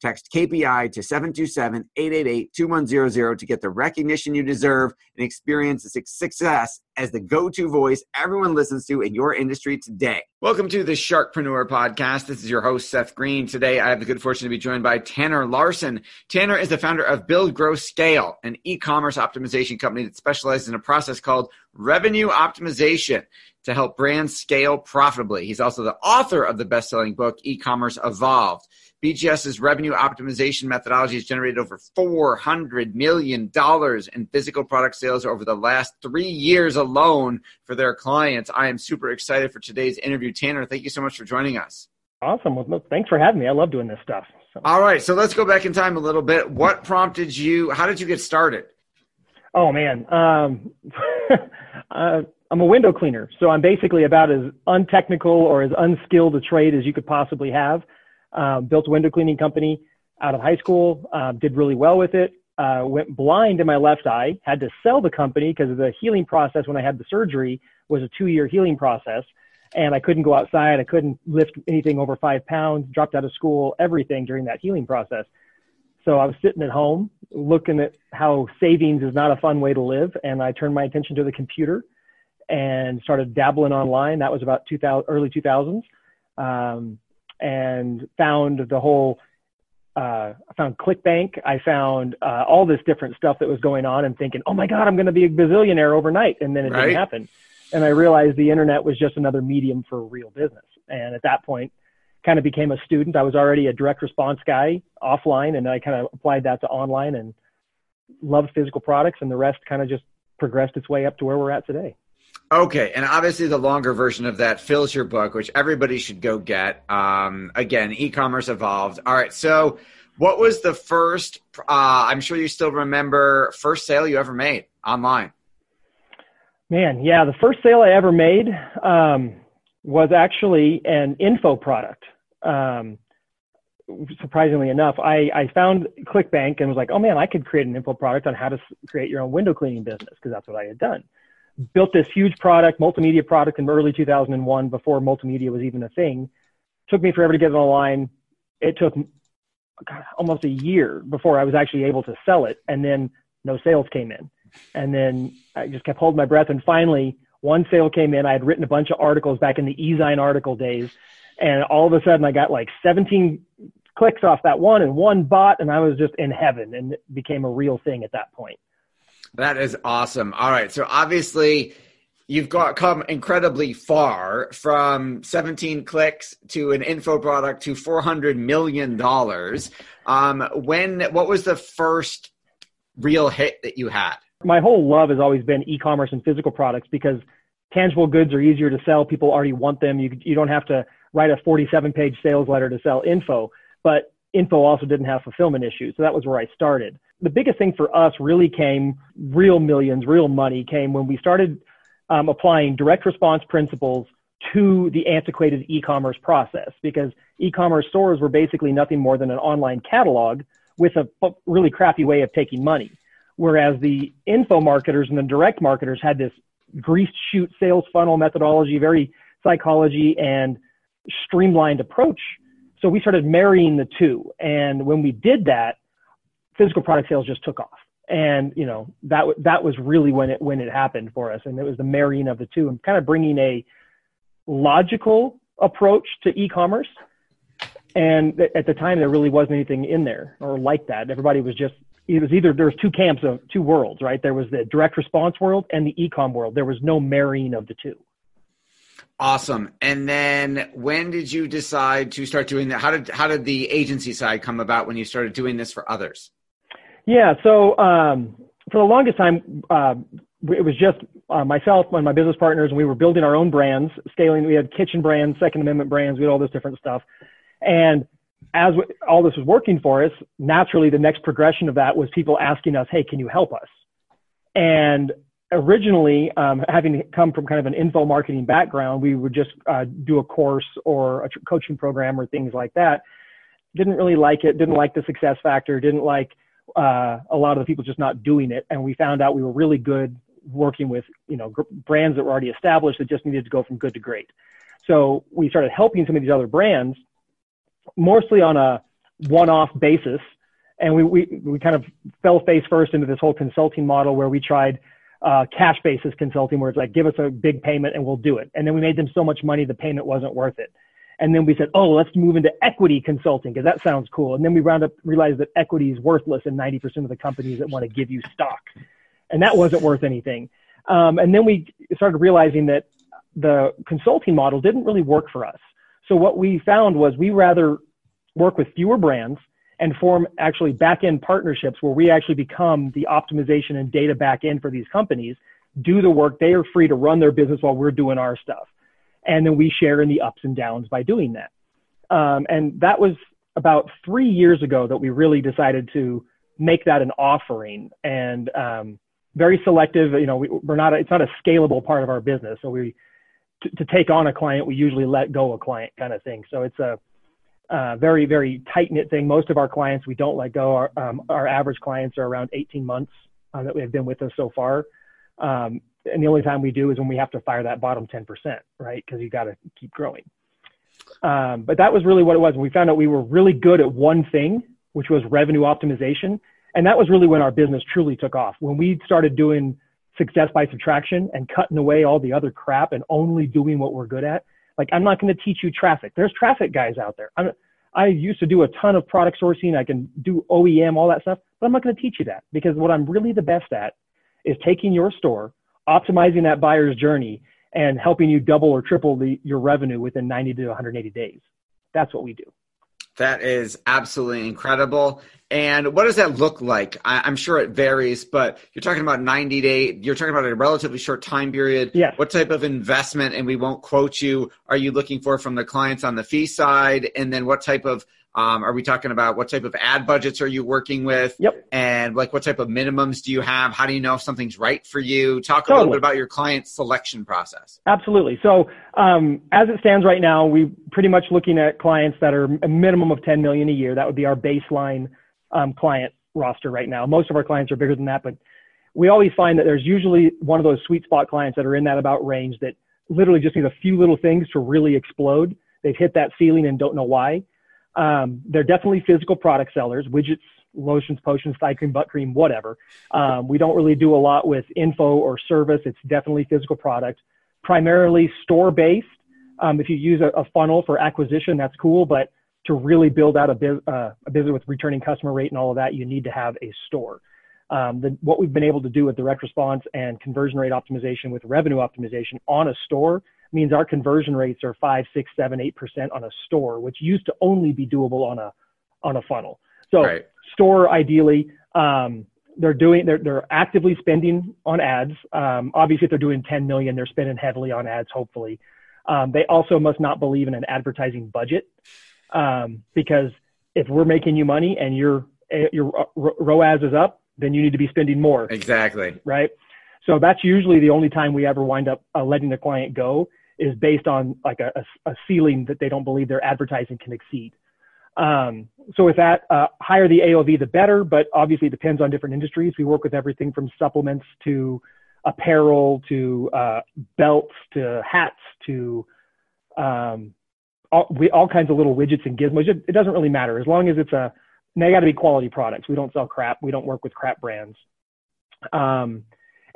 Text KPI to 727 888 2100 to get the recognition you deserve and experience the success as the go to voice everyone listens to in your industry today. Welcome to the Sharkpreneur Podcast. This is your host, Seth Green. Today, I have the good fortune to be joined by Tanner Larsson. Tanner is the founder of Build, Grow, Scale, an e commerce optimization company that specializes in a process called revenue optimization to help brands scale profitably. He's also the author of the best selling book, E Commerce Evolved. BGS's revenue optimization methodology has generated over $400 million in physical product sales over the last three years alone for their clients. I am super excited for today's interview. Tanner, thank you so much for joining us. Awesome. Well, thanks for having me. I love doing this stuff. So. All right. So let's go back in time a little bit. What prompted you? How did you get started? Oh, man. Um, uh, I'm a window cleaner. So I'm basically about as untechnical or as unskilled a trade as you could possibly have uh, built a window cleaning company out of high school, uh, did really well with it. Uh, went blind in my left eye, had to sell the company because the healing process when I had the surgery was a two year healing process. And I couldn't go outside. I couldn't lift anything over five pounds, dropped out of school, everything during that healing process. So I was sitting at home looking at how savings is not a fun way to live. And I turned my attention to the computer and started dabbling online. That was about 2000, early 2000s. Um, and found the whole uh, I found ClickBank. I found uh, all this different stuff that was going on and thinking, oh my God, I'm going to be a bazillionaire overnight. And then it right. didn't happen. And I realized the internet was just another medium for real business. And at that point, kind of became a student. I was already a direct response guy offline, and I kind of applied that to online and loved physical products. And the rest kind of just progressed its way up to where we're at today. Okay, and obviously the longer version of that fills your book, which everybody should go get. Um, again, e-commerce evolved. All right, so what was the first? Uh, I'm sure you still remember first sale you ever made online. Man, yeah, the first sale I ever made um, was actually an info product. Um, surprisingly enough, I, I found ClickBank and was like, oh man, I could create an info product on how to create your own window cleaning business because that's what I had done built this huge product, multimedia product in early 2001 before multimedia was even a thing. Took me forever to get it online. It took almost a year before I was actually able to sell it. And then no sales came in. And then I just kept holding my breath. And finally, one sale came in. I had written a bunch of articles back in the eZine article days. And all of a sudden, I got like 17 clicks off that one and one bought. And I was just in heaven and it became a real thing at that point. That is awesome. All right. So obviously you've got come incredibly far from 17 clicks to an info product to 400 million dollars. Um, when what was the first real hit that you had? My whole love has always been e-commerce and physical products because tangible goods are easier to sell. People already want them. You you don't have to write a 47 page sales letter to sell info. But info also didn't have fulfillment issues. So that was where I started. The biggest thing for us really came real millions, real money came when we started um, applying direct response principles to the antiquated e-commerce process because e-commerce stores were basically nothing more than an online catalog with a really crappy way of taking money. Whereas the info marketers and the direct marketers had this greased chute sales funnel methodology, very psychology and streamlined approach so we started marrying the two. And when we did that, physical product sales just took off. And you know that that was really when it when it happened for us, and it was the marrying of the two, and kind of bringing a logical approach to e-commerce. And at the time, there really wasn't anything in there or like that. Everybody was just it was either there was two camps of two worlds, right? There was the direct response world and the e-com world. There was no marrying of the two. Awesome. And then when did you decide to start doing that? How did how did the agency side come about when you started doing this for others? Yeah. So um, for the longest time, uh, it was just uh, myself and my business partners, and we were building our own brands, scaling. We had kitchen brands, Second Amendment brands. We had all this different stuff, and as we, all this was working for us, naturally the next progression of that was people asking us, "Hey, can you help us?" And originally, um, having come from kind of an info marketing background, we would just uh, do a course or a coaching program or things like that. Didn't really like it. Didn't like the success factor. Didn't like uh, a lot of the people just not doing it. And we found out we were really good working with you know gr- brands that were already established that just needed to go from good to great. So we started helping some of these other brands, mostly on a one-off basis. And we, we, we kind of fell face first into this whole consulting model where we tried uh, cash basis consulting where it's like, give us a big payment and we'll do it. And then we made them so much money, the payment wasn't worth it. And then we said, oh, let's move into equity consulting because that sounds cool. And then we round up realized that equity is worthless in 90% of the companies that want to give you stock. And that wasn't worth anything. Um, and then we started realizing that the consulting model didn't really work for us. So what we found was we rather work with fewer brands and form actually back end partnerships where we actually become the optimization and data back end for these companies, do the work. They are free to run their business while we're doing our stuff. And then we share in the ups and downs by doing that. Um, and that was about three years ago that we really decided to make that an offering and um, very selective. You know, we, are not, it's not a scalable part of our business. So we, to, to take on a client, we usually let go a client kind of thing. So it's a, uh, very, very tight knit thing. Most of our clients we don't let go. Our, um, our average clients are around 18 months uh, that we have been with us so far. Um, and the only time we do is when we have to fire that bottom 10%, right? Because you got to keep growing. Um, but that was really what it was. We found out we were really good at one thing, which was revenue optimization. And that was really when our business truly took off. When we started doing success by subtraction and cutting away all the other crap and only doing what we're good at, like, I'm not going to teach you traffic. There's traffic guys out there. I'm, I used to do a ton of product sourcing. I can do OEM, all that stuff, but I'm not going to teach you that because what I'm really the best at is taking your store, optimizing that buyer's journey, and helping you double or triple the, your revenue within 90 to 180 days. That's what we do. That is absolutely incredible. And what does that look like? I, am sure it varies, but you're talking about 90 day, you're talking about a relatively short time period. Yes. What type of investment, and we won't quote you, are you looking for from the clients on the fee side? And then what type of um, are we talking about what type of ad budgets are you working with? Yep. And like what type of minimums do you have? How do you know if something's right for you? Talk totally. a little bit about your client selection process. Absolutely. So um, as it stands right now, we pretty much looking at clients that are a minimum of 10 million a year. That would be our baseline um, client roster right now. Most of our clients are bigger than that, but we always find that there's usually one of those sweet spot clients that are in that about range that literally just need a few little things to really explode. They've hit that ceiling and don't know why. Um, they're definitely physical product sellers, widgets, lotions, potions, thigh cream, butt cream, whatever. Um, we don't really do a lot with info or service. It's definitely physical product, primarily store based. Um, if you use a, a, funnel for acquisition, that's cool, but to really build out a, biz, uh, a business with returning customer rate and all of that, you need to have a store. Um, the, what we've been able to do with direct response and conversion rate optimization with revenue optimization on a store means our conversion rates are five, six, seven, eight percent on a store, which used to only be doable on a on a funnel. So right. store ideally, um, they're doing they're they're actively spending on ads. Um, obviously, if they're doing 10 million, they're spending heavily on ads. Hopefully, um, they also must not believe in an advertising budget um, because if we're making you money and your your ROAS is up, then you need to be spending more. Exactly. Right. So that's usually the only time we ever wind up uh, letting the client go is based on like a, a, ceiling that they don't believe their advertising can exceed. Um, so with that, uh, higher the AOV, the better, but obviously it depends on different industries. We work with everything from supplements to apparel to uh, belts to hats to um, all, we, all kinds of little widgets and gizmos. It, it doesn't really matter as long as it's a. They got to be quality products. We don't sell crap. We don't work with crap brands. Um,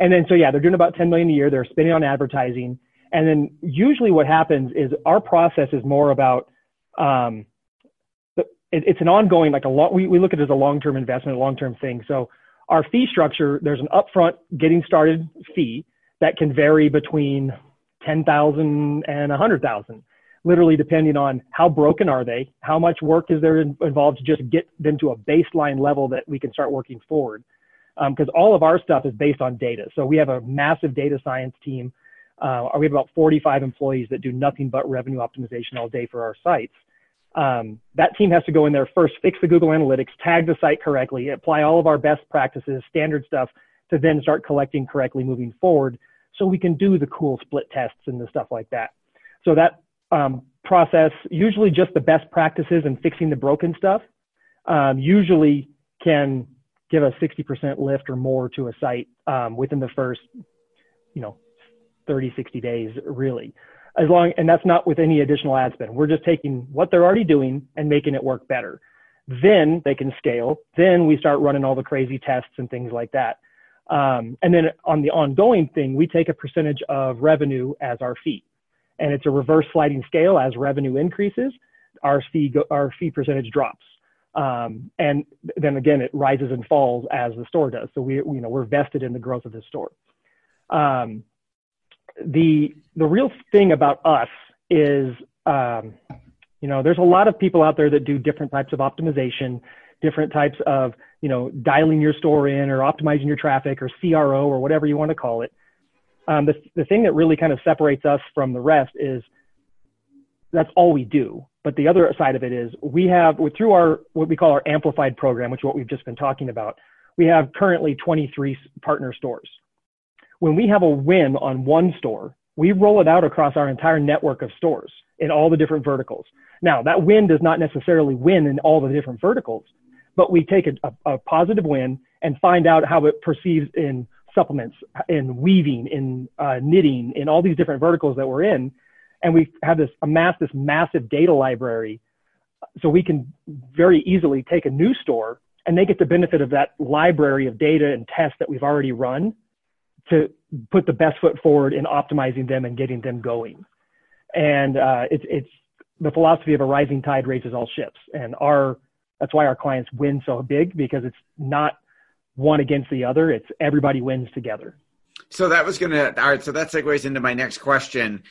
and then, so yeah, they're doing about 10 million a year. They're spending on advertising. And then usually what happens is our process is more about, um, it, it's an ongoing, like a long, we, we look at it as a long-term investment, a long-term thing. So our fee structure, there's an upfront getting started fee that can vary between 10,000 and 100,000, literally depending on how broken are they, how much work is there involved to just get them to a baseline level that we can start working forward because um, all of our stuff is based on data. So we have a massive data science team. Uh, we have about 45 employees that do nothing but revenue optimization all day for our sites. Um, that team has to go in there first, fix the Google Analytics, tag the site correctly, apply all of our best practices, standard stuff, to then start collecting correctly moving forward, so we can do the cool split tests and the stuff like that. So that um, process, usually just the best practices and fixing the broken stuff, um, usually can give a 60% lift or more to a site um, within the first, you know, 30, 60 days, really. As long, and that's not with any additional ad spend. We're just taking what they're already doing and making it work better. Then they can scale. Then we start running all the crazy tests and things like that. Um, and then on the ongoing thing, we take a percentage of revenue as our fee. And it's a reverse sliding scale. As revenue increases, our fee, go, our fee percentage drops. Um, and then again, it rises and falls as the store does. So we, you know, we're vested in the growth of the store. Um, the the real thing about us is, um, you know, there's a lot of people out there that do different types of optimization, different types of, you know, dialing your store in or optimizing your traffic or CRO or whatever you want to call it. Um, the the thing that really kind of separates us from the rest is that's all we do. But the other side of it is we have through our what we call our amplified program, which is what we've just been talking about. We have currently 23 partner stores. When we have a win on one store, we roll it out across our entire network of stores in all the different verticals. Now, that win does not necessarily win in all the different verticals, but we take a, a, a positive win and find out how it perceives in supplements, in weaving, in uh, knitting, in all these different verticals that we're in, and we have this amassed this massive data library so we can very easily take a new store and they get the benefit of that library of data and tests that we've already run to put the best foot forward in optimizing them and getting them going. And uh, it's it's the philosophy of a rising tide raises all ships. And our that's why our clients win so big because it's not one against the other it's everybody wins together. So that was to all right so that segues into my next question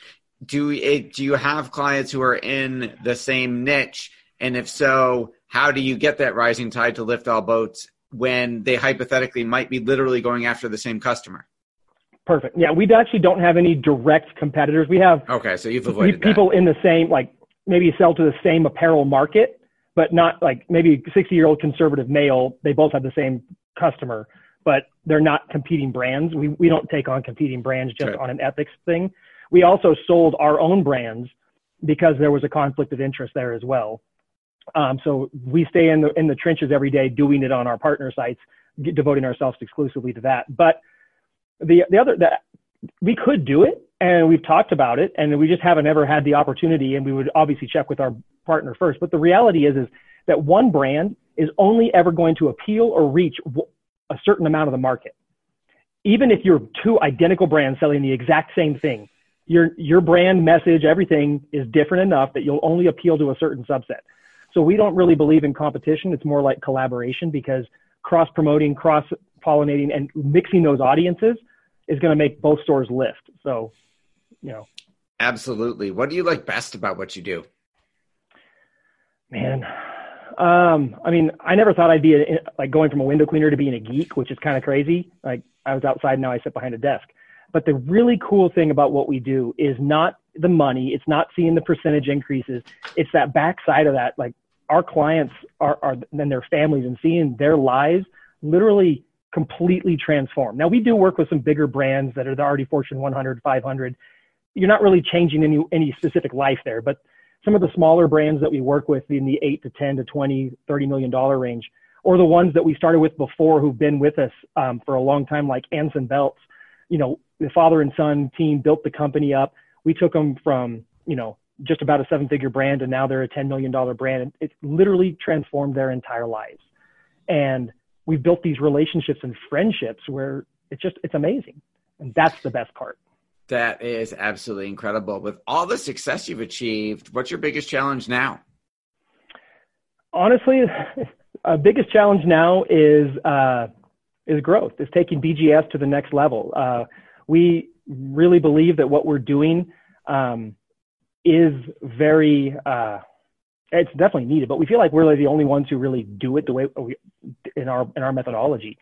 do it, do you have clients who are in the same niche? And if so, how do you get that rising tide to lift all boats when they hypothetically might be literally going after the same customer? Perfect. Yeah, we actually don't have any direct competitors. We have okay, so you've avoided people that. in the same like maybe sell to the same apparel market, but not like maybe 60 year old conservative male. They both have the same customer, but they're not competing brands. We we don't take on competing brands just on an ethics thing. We also sold our own brands because there was a conflict of interest there as well. Um, so we stay in the in the trenches every day, doing it on our partner sites, devoting ourselves exclusively to that. But the the other that we could do it, and we've talked about it, and we just haven't ever had the opportunity. And we would obviously check with our partner first. But the reality is is that one brand is only ever going to appeal or reach a certain amount of the market. Even if you're two identical brands selling the exact same thing, your your brand message, everything is different enough that you'll only appeal to a certain subset. So we don't really believe in competition. It's more like collaboration because cross promoting, cross pollinating, and mixing those audiences is going to make both stores lift. So, you know. Absolutely. What do you like best about what you do? Man, um, I mean, I never thought I'd be a, like going from a window cleaner to being a geek, which is kind of crazy. Like I was outside, now I sit behind a desk. But the really cool thing about what we do is not the money. It's not seeing the percentage increases. It's that backside of that. Like our clients are, are and their families and seeing their lives literally completely transform. Now we do work with some bigger brands that are already Fortune 100, 500. You're not really changing any, any specific life there, but some of the smaller brands that we work with in the eight to 10 to 20, 30 million dollar range, or the ones that we started with before who've been with us um, for a long time, like Anson Belts, you know, the father and son team built the company up. We took them from, you know, just about a seven figure brand and now they're a $10 million brand. It literally transformed their entire lives. And we've built these relationships and friendships where it's just it's amazing, and that's the best part. That is absolutely incredible. With all the success you've achieved, what's your biggest challenge now? Honestly, our biggest challenge now is uh, is growth. Is taking BGS to the next level. Uh, we really believe that what we're doing um, is very uh, it's definitely needed, but we feel like we're like the only ones who really do it the way we, in our in our methodology.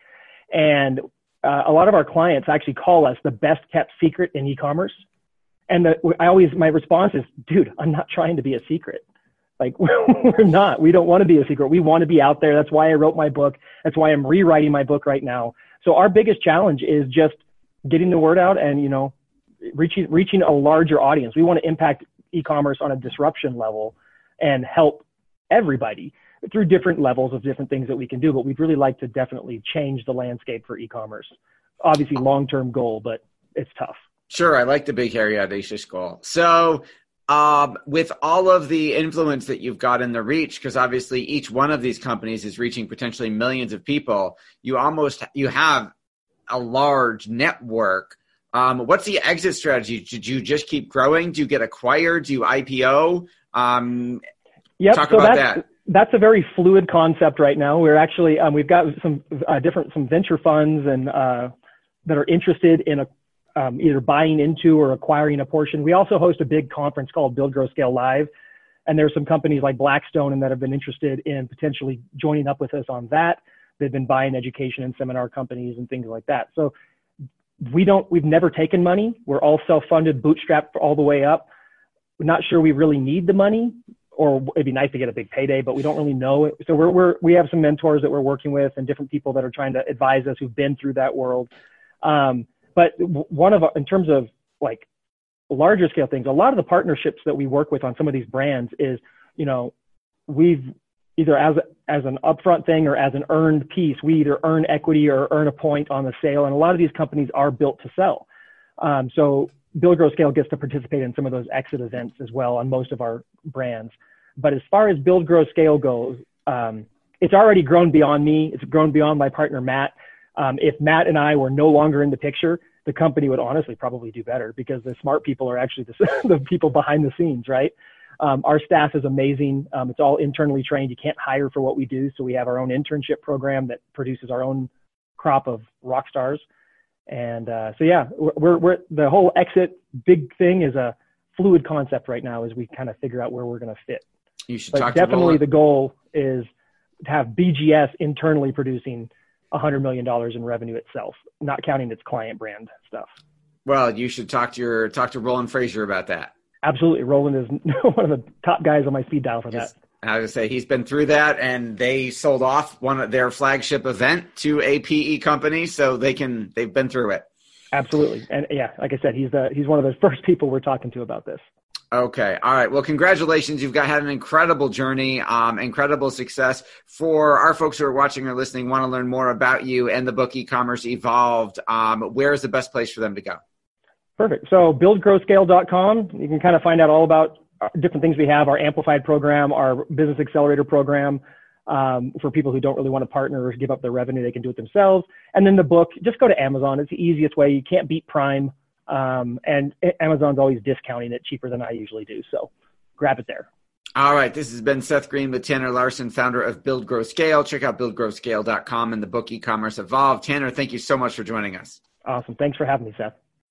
And uh, a lot of our clients actually call us the best kept secret in e-commerce. And the, I always my response is, dude, I'm not trying to be a secret. Like we're not. We don't want to be a secret. We want to be out there. That's why I wrote my book. That's why I'm rewriting my book right now. So our biggest challenge is just getting the word out and you know reaching reaching a larger audience. We want to impact e-commerce on a disruption level and help everybody through different levels of different things that we can do. But we'd really like to definitely change the landscape for e-commerce. Obviously, long-term goal, but it's tough. Sure, I like the big, hairy, audacious goal. So, um, with all of the influence that you've got in the reach, because obviously each one of these companies is reaching potentially millions of people, you almost you have a large network um, what's the exit strategy? Did you just keep growing? Do you get acquired? Do you IPO? Um, yep, talk so about that's, that. That's a very fluid concept right now. We're actually um, we've got some uh, different some venture funds and uh, that are interested in a, um, either buying into or acquiring a portion. We also host a big conference called Build Grow Scale Live, and there's some companies like Blackstone and that have been interested in potentially joining up with us on that. They've been buying education and seminar companies and things like that. So we don't we've never taken money. We're all self-funded bootstrapped all the way up. We're not sure we really need the money or it'd be nice to get a big payday but we don't really know it. So we're, we're we have some mentors that we're working with and different people that are trying to advise us who've been through that world. Um, but one of in terms of like larger scale things a lot of the partnerships that we work with on some of these brands is you know we've either as as an upfront thing or as an earned piece. We either earn equity or earn a point on the sale, and a lot of these companies are built to sell. Um, so Build Grow Scale gets to participate in some of those exit events as well on most of our brands. But as far as Build Grow Scale goes, um, it's already grown beyond me. It's grown beyond my partner Matt. Um, if Matt and I were no longer in the picture, the company would honestly probably do better because the smart people are actually the, the people behind the scenes, right? Um, our staff is amazing. Um, it's all internally trained. You can't hire for what we do. So we have our own internship program that produces our own crop of rock stars. And uh, so, yeah, we're, we're, the whole exit big thing is a fluid concept right now as we kind of figure out where we're going to fit. You should but definitely the goal is to have BGS internally producing $100 million in revenue itself, not counting its client brand stuff. Well, you should talk to your talk to Roland Frasier about that. Absolutely. Roland is one of the top guys on my speed dial for that. I was going to say he's been through that, and they sold off one of their flagship event to a PE company, so they can they've been through it. Absolutely, and yeah, like I said, he's the he's one of the first people we're talking to about this. Okay, all right. Well, congratulations! You've got had an incredible journey, um, incredible success. For our folks who are watching or listening, want to learn more about you and the book e-commerce evolved. Um, where is the best place for them to go? Perfect. So buildgrowscale.com. You can kind of find out all about uh, different things we have, our amplified program, our business accelerator program. Um, for people who don't really want to partner or give up their revenue, they can do it themselves. And then the book, just go to Amazon. It's the easiest way. You can't beat Prime. Um, and Amazon's always discounting it cheaper than I usually do. So grab it there. All right. This has been Seth Green with Tanner Larsson, founder of Build Grow Scale. Check out buildgrowscale.com and the book e-commerce evolve. Tanner, thank you so much for joining us. Awesome. Thanks for having me, Seth.